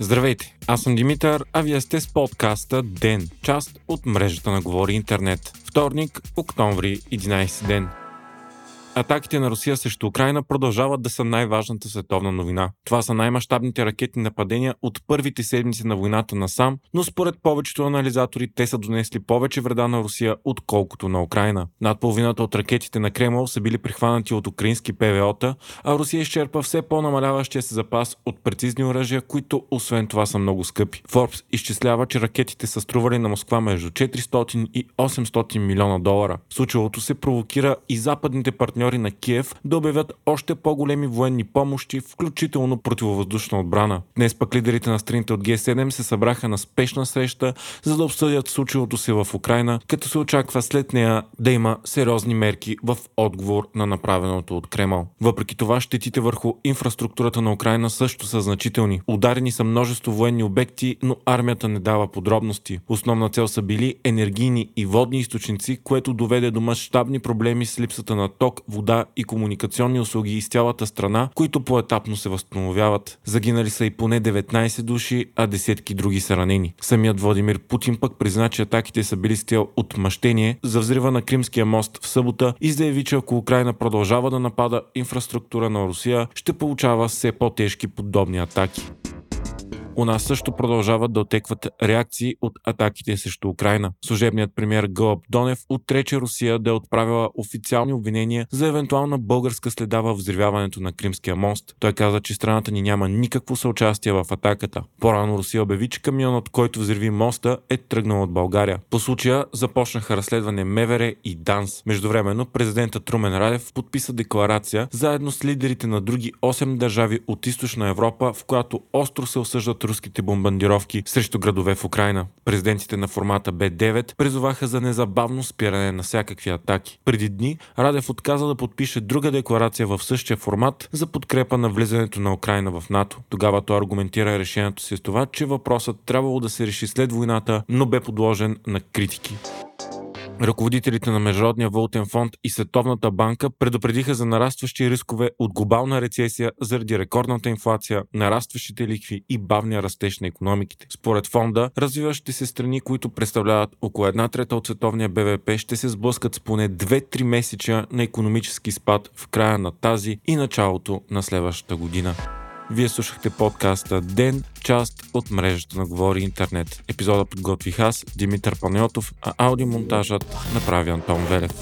Здравейте, аз съм Димитър, а вие сте с подкаста ДЕН, част от мрежата на Говори Интернет. Вторник, октомври, 11 ден. Атаките на Русия срещу Украина продължават да са най-важната световна новина. Това са най-мащабните ракетни нападения от първите седмици на войната на сам, но според повечето анализатори те са донесли повече вреда на Русия, отколкото на Украина. Над половината от ракетите на Кремъл са били прихванати от украински ПВО-та, а Русия изчерпа все по-намаляващия се запас от прецизни оръжия, които освен това са много скъпи. Форбс изчислява, че ракетите са стрували на Москва между 400 и 800 милиона долара. Случилото се провокира и западните партньори партньори на Киев да обявят още по-големи военни помощи, включително противовъздушна отбрана. Днес пък лидерите на страните от Г7 се събраха на спешна среща, за да обсъдят случилото се в Украина, като се очаква след нея да има сериозни мерки в отговор на направеното от Кремъл. Въпреки това, щетите върху инфраструктурата на Украина също са значителни. Ударени са множество военни обекти, но армията не дава подробности. Основна цел са били енергийни и водни източници, което доведе до мащабни проблеми с липсата на ток, вода и комуникационни услуги из цялата страна, които поетапно се възстановяват. Загинали са и поне 19 души, а десетки други са ранени. Самият Владимир Путин пък призна, че атаките са били с цел отмъщение за взрива на Кримския мост в събота и заяви, че ако Украина продължава да напада инфраструктура на Русия, ще получава все по-тежки подобни атаки. У нас също продължават да отекват реакции от атаките срещу Украина. Служебният премьер Гълъб Донев отрече Русия да е отправила официални обвинения за евентуална българска следа в взривяването на Кримския мост. Той каза, че страната ни няма никакво съучастие в атаката. По-рано Русия обяви, че камионът, който взриви моста, е тръгнал от България. По случая започнаха разследване Мевере и ДАНС. Междувременно президентът Трумен Радев подписа декларация заедно с лидерите на други 8 държави от източна Европа, в която остро се осъждат руските бомбардировки срещу градове в Украина. Президентите на формата Б9 призоваха за незабавно спиране на всякакви атаки. Преди дни Радев отказа да подпише друга декларация в същия формат за подкрепа на влизането на Украина в НАТО. Тогава той аргументира решението си с това, че въпросът трябвало да се реши след войната, но бе подложен на критики. Ръководителите на Международния валутен фонд и Световната банка предупредиха за нарастващи рискове от глобална рецесия заради рекордната инфлация, нарастващите ликви и бавния растеж на економиките. Според фонда, развиващите се страни, които представляват около една трета от световния БВП, ще се сблъскат с поне 2-3 месеча на економически спад в края на тази и началото на следващата година. Вие слушахте подкаста Ден, част от мрежата на Говори Интернет. Епизода подготвих аз, Димитър Панайотов, а аудиомонтажът направи Антон Велев.